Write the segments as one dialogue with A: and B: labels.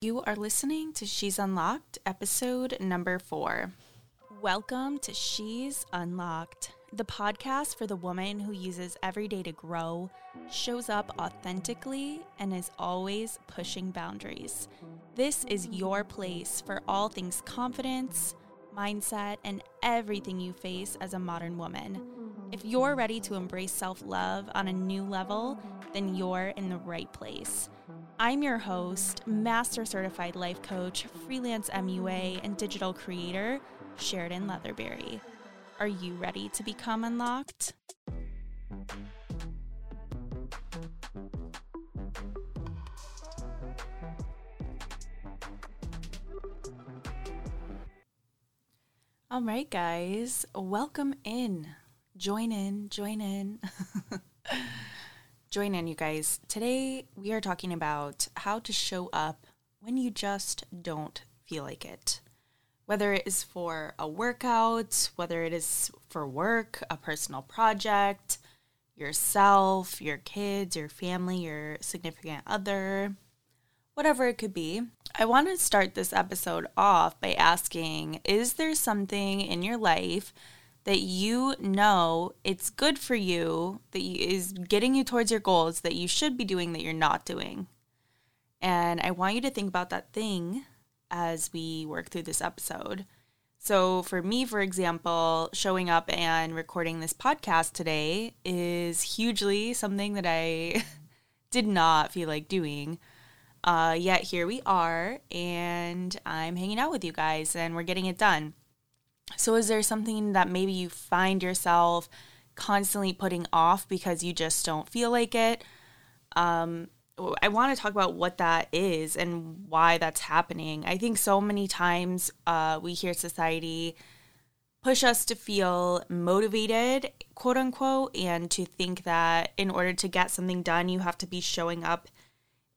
A: You are listening to She's Unlocked, episode number four. Welcome to She's Unlocked, the podcast for the woman who uses every day to grow, shows up authentically, and is always pushing boundaries. This is your place for all things confidence, mindset, and everything you face as a modern woman. If you're ready to embrace self love on a new level, then you're in the right place. I'm your host, Master Certified Life Coach, freelance MUA, and digital creator, Sheridan Leatherberry. Are you ready to become unlocked? All right, guys, welcome in. Join in, join in. join in, you guys. Today we are talking about how to show up when you just don't feel like it. Whether it is for a workout, whether it is for work, a personal project, yourself, your kids, your family, your significant other, whatever it could be. I want to start this episode off by asking Is there something in your life that you know it's good for you, that is getting you towards your goals that you should be doing that you're not doing. And I want you to think about that thing as we work through this episode. So, for me, for example, showing up and recording this podcast today is hugely something that I did not feel like doing. Uh, yet here we are, and I'm hanging out with you guys, and we're getting it done. So, is there something that maybe you find yourself constantly putting off because you just don't feel like it? Um, I want to talk about what that is and why that's happening. I think so many times uh, we hear society push us to feel motivated, quote unquote, and to think that in order to get something done, you have to be showing up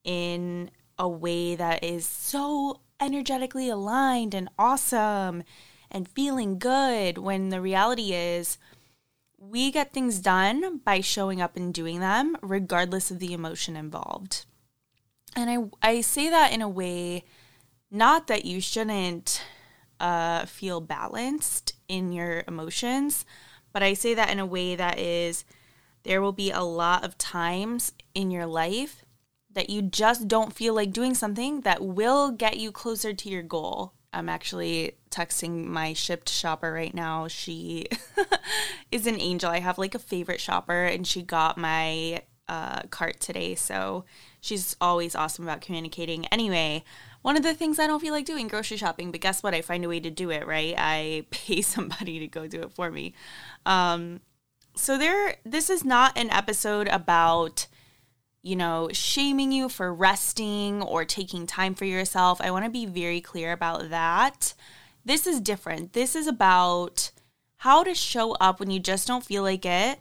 A: in a way that is so energetically aligned and awesome and feeling good when the reality is we get things done by showing up and doing them regardless of the emotion involved. And I I say that in a way not that you shouldn't uh, feel balanced in your emotions, but I say that in a way that is there will be a lot of times in your life that you just don't feel like doing something that will get you closer to your goal I'm actually texting my Shipt shopper right now. She is an angel. I have like a favorite shopper, and she got my uh, cart today. So she's always awesome about communicating. Anyway, one of the things I don't feel like doing grocery shopping, but guess what? I find a way to do it. Right? I pay somebody to go do it for me. Um, so there. This is not an episode about you know, shaming you for resting or taking time for yourself. I want to be very clear about that. This is different. This is about how to show up when you just don't feel like it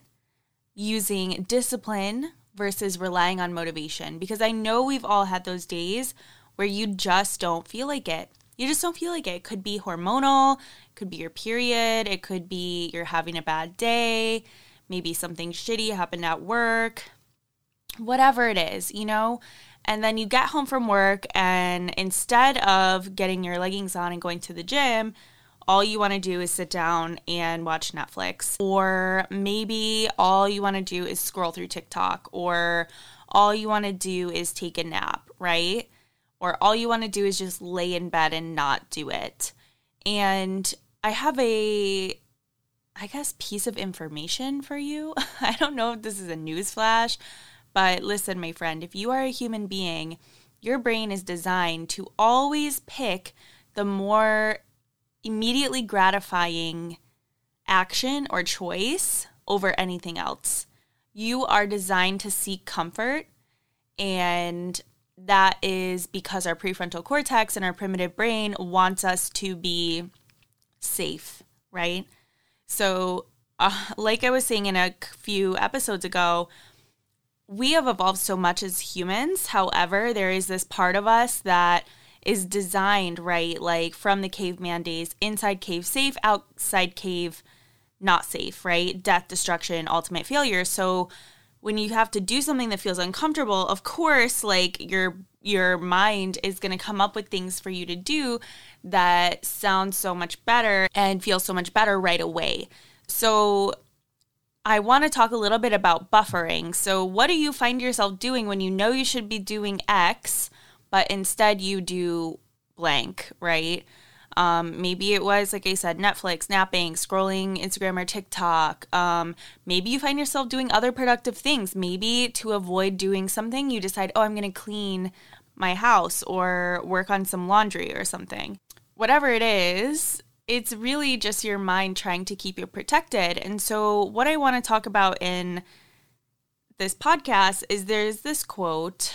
A: using discipline versus relying on motivation. Because I know we've all had those days where you just don't feel like it. You just don't feel like it. It could be hormonal, it could be your period, it could be you're having a bad day, maybe something shitty happened at work, whatever it is, you know? And then you get home from work, and instead of getting your leggings on and going to the gym, all you want to do is sit down and watch Netflix. Or maybe all you want to do is scroll through TikTok, or all you want to do is take a nap, right? Or all you want to do is just lay in bed and not do it. And I have a I guess piece of information for you. I don't know if this is a news flash, but listen, my friend, if you are a human being, your brain is designed to always pick the more immediately gratifying action or choice over anything else. You are designed to seek comfort, and that is because our prefrontal cortex and our primitive brain wants us to be safe, right? So, uh, like I was saying in a few episodes ago, we have evolved so much as humans. However, there is this part of us that is designed, right? Like from the caveman days, inside cave safe, outside cave not safe, right? Death, destruction, ultimate failure. So when you have to do something that feels uncomfortable, of course, like your your mind is going to come up with things for you to do that sound so much better and feel so much better right away. So, I want to talk a little bit about buffering. So, what do you find yourself doing when you know you should be doing X, but instead you do blank, right? Um, maybe it was, like I said, Netflix, napping, scrolling Instagram or TikTok. Um, maybe you find yourself doing other productive things. Maybe to avoid doing something, you decide, oh, I'm going to clean my house or work on some laundry or something. Whatever it is, it's really just your mind trying to keep you protected. And so, what I want to talk about in this podcast is there's this quote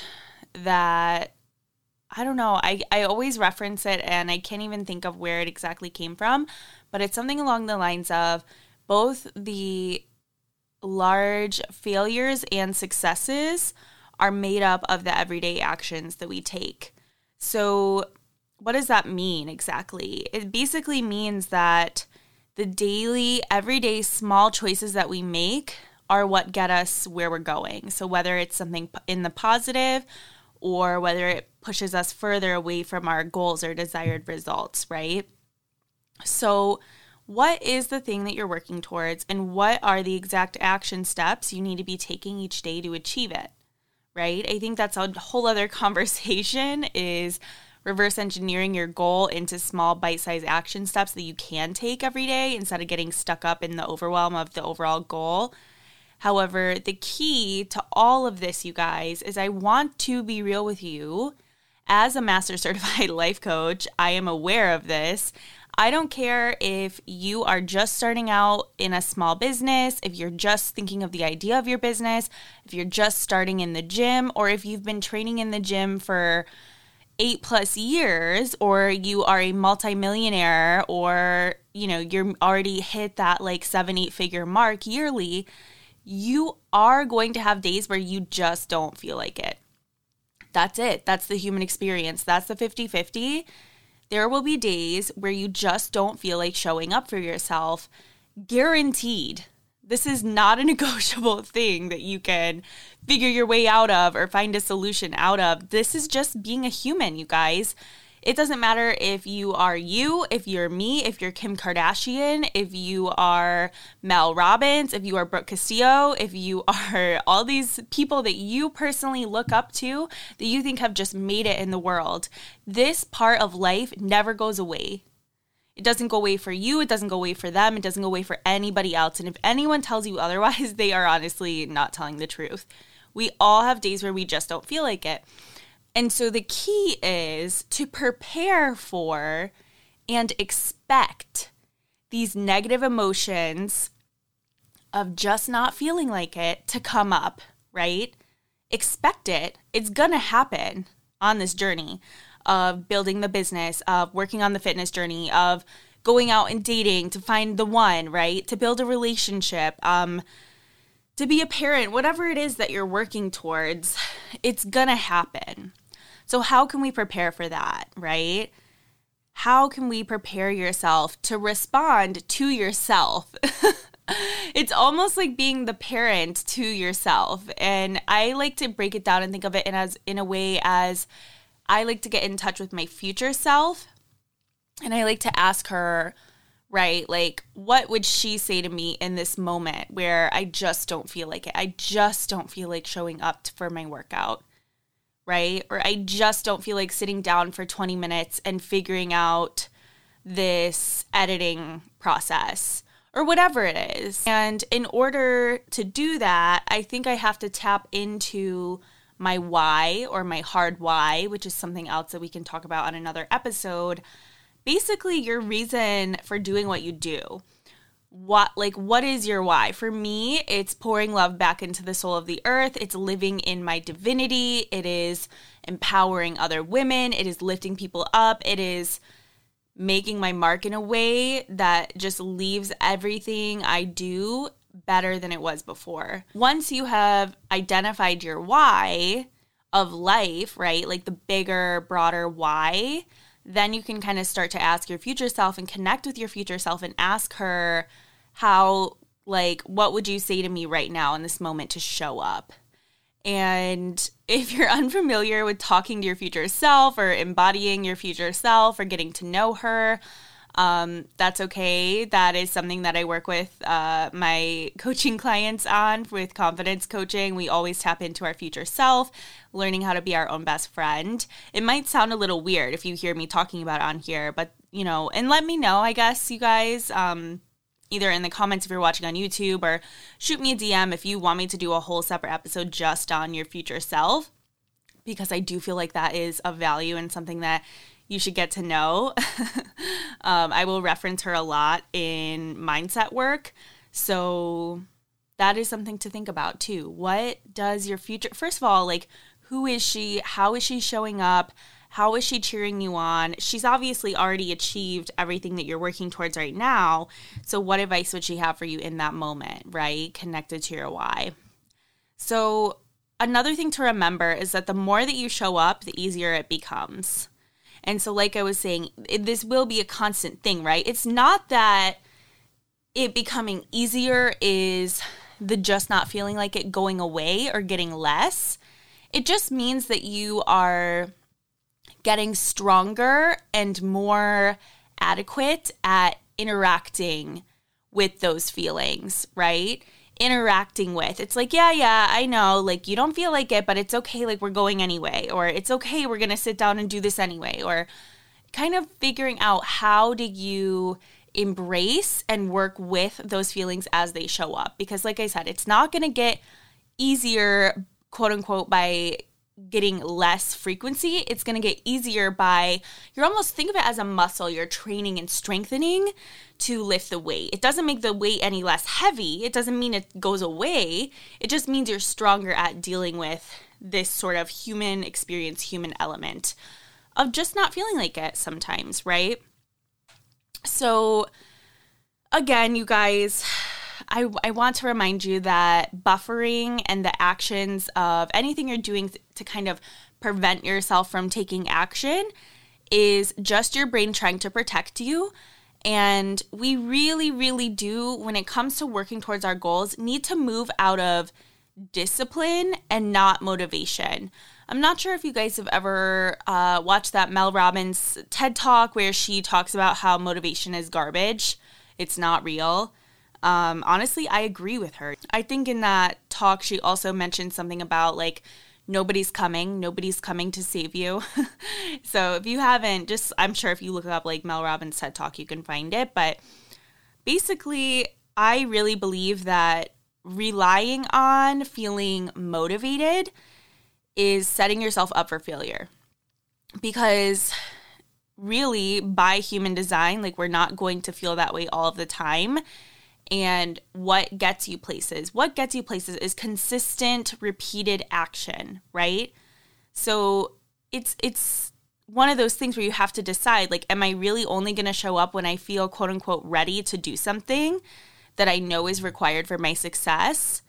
A: that I don't know. I, I always reference it and I can't even think of where it exactly came from, but it's something along the lines of both the large failures and successes are made up of the everyday actions that we take. So, what does that mean exactly? It basically means that the daily, everyday small choices that we make are what get us where we're going. So, whether it's something in the positive or whether it pushes us further away from our goals or desired results, right? So, what is the thing that you're working towards, and what are the exact action steps you need to be taking each day to achieve it? Right? I think that's a whole other conversation is reverse engineering your goal into small bite-sized action steps that you can take every day instead of getting stuck up in the overwhelm of the overall goal However, the key to all of this, you guys, is I want to be real with you. As a master certified life coach, I am aware of this. I don't care if you are just starting out in a small business, if you're just thinking of the idea of your business, if you're just starting in the gym, or if you've been training in the gym for eight plus years, or you are a multimillionaire, or you know, you're already hit that like seven, eight figure mark yearly you are going to have days where you just don't feel like it. That's it. That's the human experience. That's the 50 50. There will be days where you just don't feel like showing up for yourself. Guaranteed. This is not a negotiable thing that you can figure your way out of or find a solution out of. This is just being a human, you guys. It doesn't matter if you are you, if you're me, if you're Kim Kardashian, if you are Mel Robbins, if you are Brooke Castillo, if you are all these people that you personally look up to that you think have just made it in the world. This part of life never goes away. It doesn't go away for you. It doesn't go away for them. It doesn't go away for anybody else. And if anyone tells you otherwise, they are honestly not telling the truth. We all have days where we just don't feel like it. And so the key is to prepare for and expect these negative emotions of just not feeling like it to come up, right? Expect it. It's going to happen on this journey of building the business, of working on the fitness journey, of going out and dating to find the one, right? To build a relationship, um, to be a parent, whatever it is that you're working towards, it's to happen. So, how can we prepare for that, right? How can we prepare yourself to respond to yourself? it's almost like being the parent to yourself. And I like to break it down and think of it in as in a way as I like to get in touch with my future self and I like to ask her, right, like what would she say to me in this moment where I just don't feel like it? I just don't feel like showing up for my workout right? Or I just don't feel like sitting down for 20 minutes and figuring out this editing process or whatever it is. And in order to do that, I think I have to tap into my why or my hard why, which is something else that we can talk about on another episode. Basically, your reason for doing what you do. What like what is your why? For me it's pouring love back into the soul of the earth. It's living in my divinity. It is empowering other women. It is lifting people up. It is making my mark in a way that just leaves everything i do better than it was before. Once you have identified your why of life right like the bigger broader why then you can kind of start to ask your future self and connect with your future self and ask her how like what would you say to me right now in this moment to show up? And if you're unfamiliar with talking to your future self or embodying your future self or getting to know her, um, that's okay. That is something that I work with uh, my coaching clients on with confidence coaching. We always tap into our future self, learning how to be our own best friend. It might sound a little weird if you hear me talking about on here, but you know, and let me know, I guess, you guys. Um, either in the comments if you're watching on YouTube or shoot me a DM if you want me to do a whole separate episode just on your future self because I do feel like that is a value and something that you should get to know. um, I will reference her a lot in mindset work. So that is something to think about too. What does your future, first of all, like, who is she? How is she showing up? How is she cheering you on? She's obviously already achieved everything that you're working towards right now. So, what advice would she have for you in that moment, right? Connected to your why. So, another thing to remember is that the more that you show up, the easier it becomes. And so, like I was saying, it, this will be a constant thing, right? It's not that it becoming easier is the just not feeling like it going away or getting less. It just means that you are getting stronger and more adequate at interacting with those feelings, right? Interacting with. It's like, yeah, yeah, I know, like you don't feel like it, but it's okay, like we're going anyway, or it's okay, we're gonna sit down and do this anyway, or kind of figuring out how do you embrace and work with those feelings as they show up. Because, like I said, it's not gonna get easier, quote unquote, by getting less frequency, it's going to get easier by you're almost think of it as a muscle you're training and strengthening to lift the weight. It doesn't make the weight any less heavy. It doesn't mean it goes away. It just means you're stronger at dealing with this sort of human experience, human element of just not feeling like it sometimes, right? So again, you guys, I, I want to remind you that buffering and the actions of anything you're doing to kind of prevent yourself from taking action is just your brain trying to protect you. And we really, really do, when it comes to working towards our goals, need to move out of discipline and not motivation. I'm not sure if you guys have ever uh, watched that Mel Robbins TED talk where she talks about how motivation is garbage, it's not real. Um, honestly, I agree with her. I think in that talk, she also mentioned something about like, nobody's coming, nobody's coming to save you. so if you haven't, just I'm sure if you look up like Mel Robbins TED Talk, you can find it. But basically, I really believe that relying on feeling motivated is setting yourself up for failure. Because really, by human design, like we're not going to feel that way all of the time and what gets you places. What gets you places is consistent, repeated action, right? So it's it's one of those things where you have to decide like am I really only going to show up when I feel quote unquote ready to do something that I know is required for my success?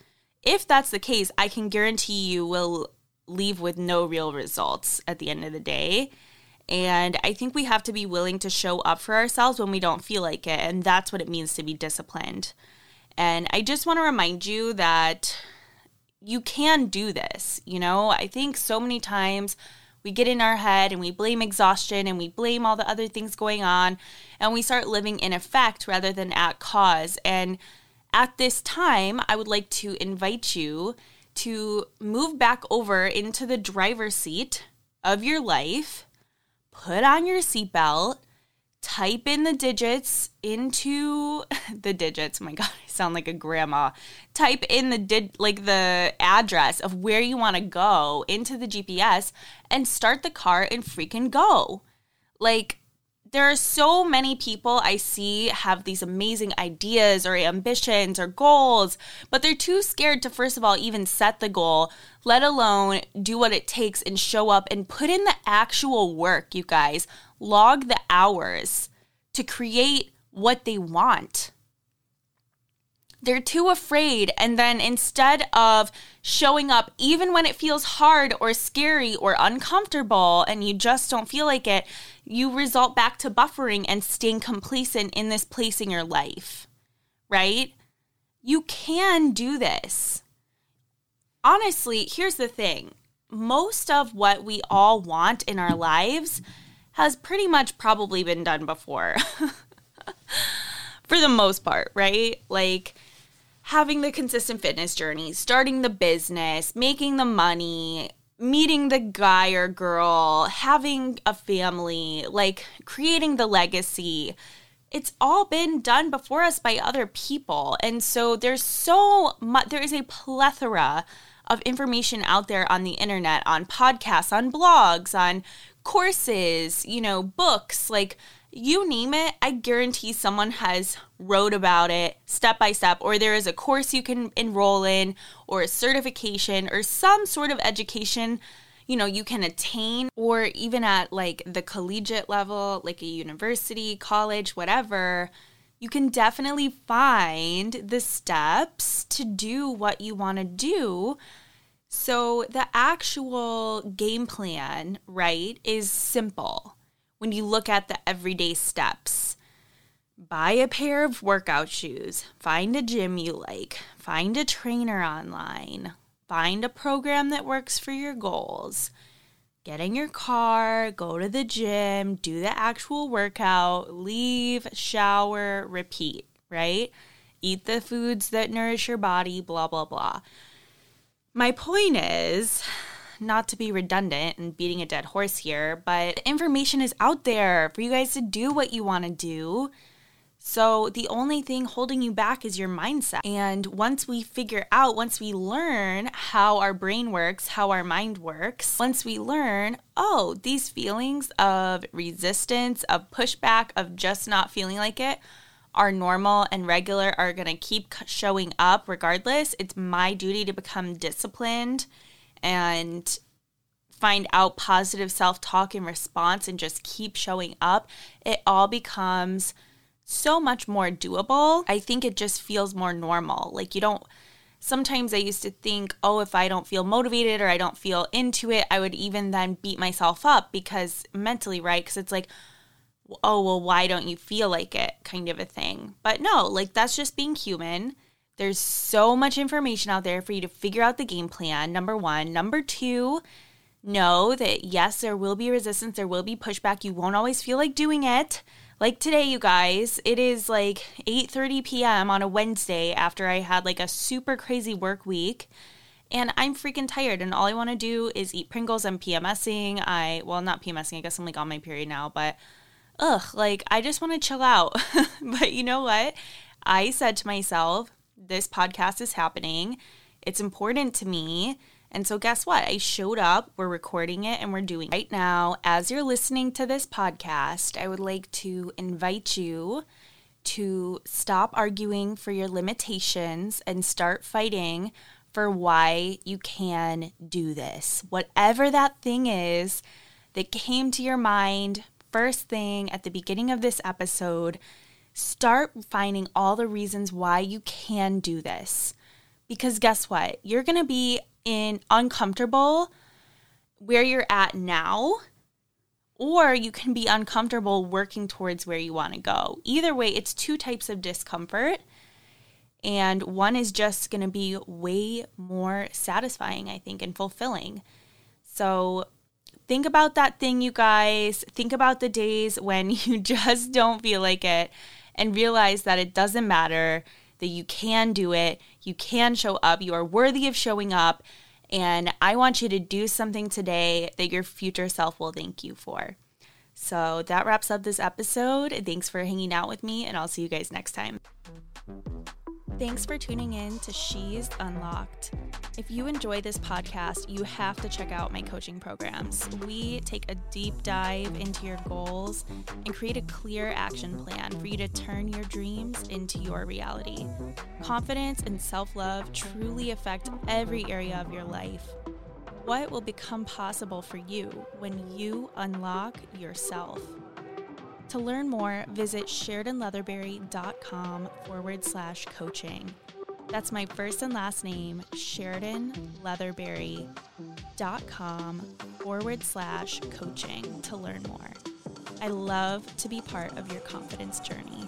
A: If that's the case, I can guarantee you will leave with no real results at the end of the day. And I think we have to be willing to show up for ourselves when we don't feel like it. And that's what it means to be disciplined. And I just want to remind you that you can do this. You know, I think so many times we get in our head and we blame exhaustion and we blame all the other things going on and we start living in effect rather than at cause. And at this time, I would like to invite you to move back over into the driver's seat of your life put on your seatbelt, type in the digits into the digits. Oh my God, I sound like a grandma. Type in the did like the address of where you want to go into the GPS and start the car and freaking go. Like there are so many people I see have these amazing ideas or ambitions or goals, but they're too scared to, first of all, even set the goal, let alone do what it takes and show up and put in the actual work, you guys. Log the hours to create what they want they're too afraid. And then instead of showing up, even when it feels hard or scary or uncomfortable and you just don't feel like it, you result back to buffering and staying complacent in this place in your life, right? You can do this. honestly, here's the thing most of what we all want in our lives has pretty much probably been done before. For the most part, right? Like having the consistent fitness journey, starting the business, making the money, meeting the guy or girl, having a family, like creating the legacy. It's all been done before us by other people. And so there's so much, there is a plethora of information out there on the internet, on podcasts, on blogs, on courses, you know, books, like you name it, I guarantee someone has wrote about it step by step, or there is a course you can enroll in, or a certification, or some sort of education you know you can attain or even at like the collegiate level like a university college whatever you can definitely find the steps to do what you want to do. So the actual game plan right is simple when you look at the everyday steps. Buy a pair of workout shoes, find a gym you like, find a trainer online, find a program that works for your goals. Get in your car, go to the gym, do the actual workout, leave, shower, repeat, right? Eat the foods that nourish your body, blah, blah, blah. My point is, not to be redundant and beating a dead horse here, but information is out there for you guys to do what you want to do. So the only thing holding you back is your mindset. And once we figure out, once we learn how our brain works, how our mind works, once we learn, oh, these feelings of resistance, of pushback, of just not feeling like it are normal and regular, are going to keep showing up regardless, it's my duty to become disciplined and find out positive self talk in response and just keep showing up, it all becomes so much more doable. I think it just feels more normal. Like you don't. Sometimes I used to think, oh, if I don't feel motivated or I don't feel into it, I would even then beat myself up because mentally, right? Because it's like, oh, well, why don't you feel like it kind of a thing. But no, like that's just being human. There's so much information out there for you to figure out the game plan. Number one. Number two, know that yes, there will be resistance, there will be pushback. You won't always feel like doing it. Like today, you guys, it is like 8:30 p.m. on a Wednesday after I had like a super crazy work week. And I'm freaking tired, and all I want to do is eat Pringles. I'm PMSing. I, well, not PMSing, I guess I'm like on my period now, but ugh, like I just want to chill out. but you know what? I said to myself, this podcast is happening. It's important to me. And so, guess what? I showed up, we're recording it, and we're doing it. right now. As you're listening to this podcast, I would like to invite you to stop arguing for your limitations and start fighting for why you can do this. Whatever that thing is that came to your mind first thing at the beginning of this episode, Start finding all the reasons why you can do this. Because guess what? You're going to be in uncomfortable where you're at now or you can be uncomfortable working towards where you want to go. Either way, it's two types of discomfort. And one is just going to be way more satisfying, I think, and fulfilling. So think about that thing, you guys. Think about the days when you just don't feel like it and realize that it doesn't matter, that you can do it, you can show up, you are worthy of showing up. And I want you to do something today that your future self will thank you for. So that wraps up this episode. Thanks for hanging out with me, and I'll see you guys next time. Thanks for tuning in to She's Unlocked. If you enjoy this podcast, you have to check out my coaching programs. We take a deep dive into your goals and create a clear action plan for you to turn your dreams into your reality. Confidence and self love truly affect every area of your life. What will become possible for you when you unlock yourself? To learn more, visit SheridanLeatherberry.com forward slash coaching. That's my first and last name, SheridanLeatherberry.com forward slash coaching to learn more. I love to be part of your confidence journey.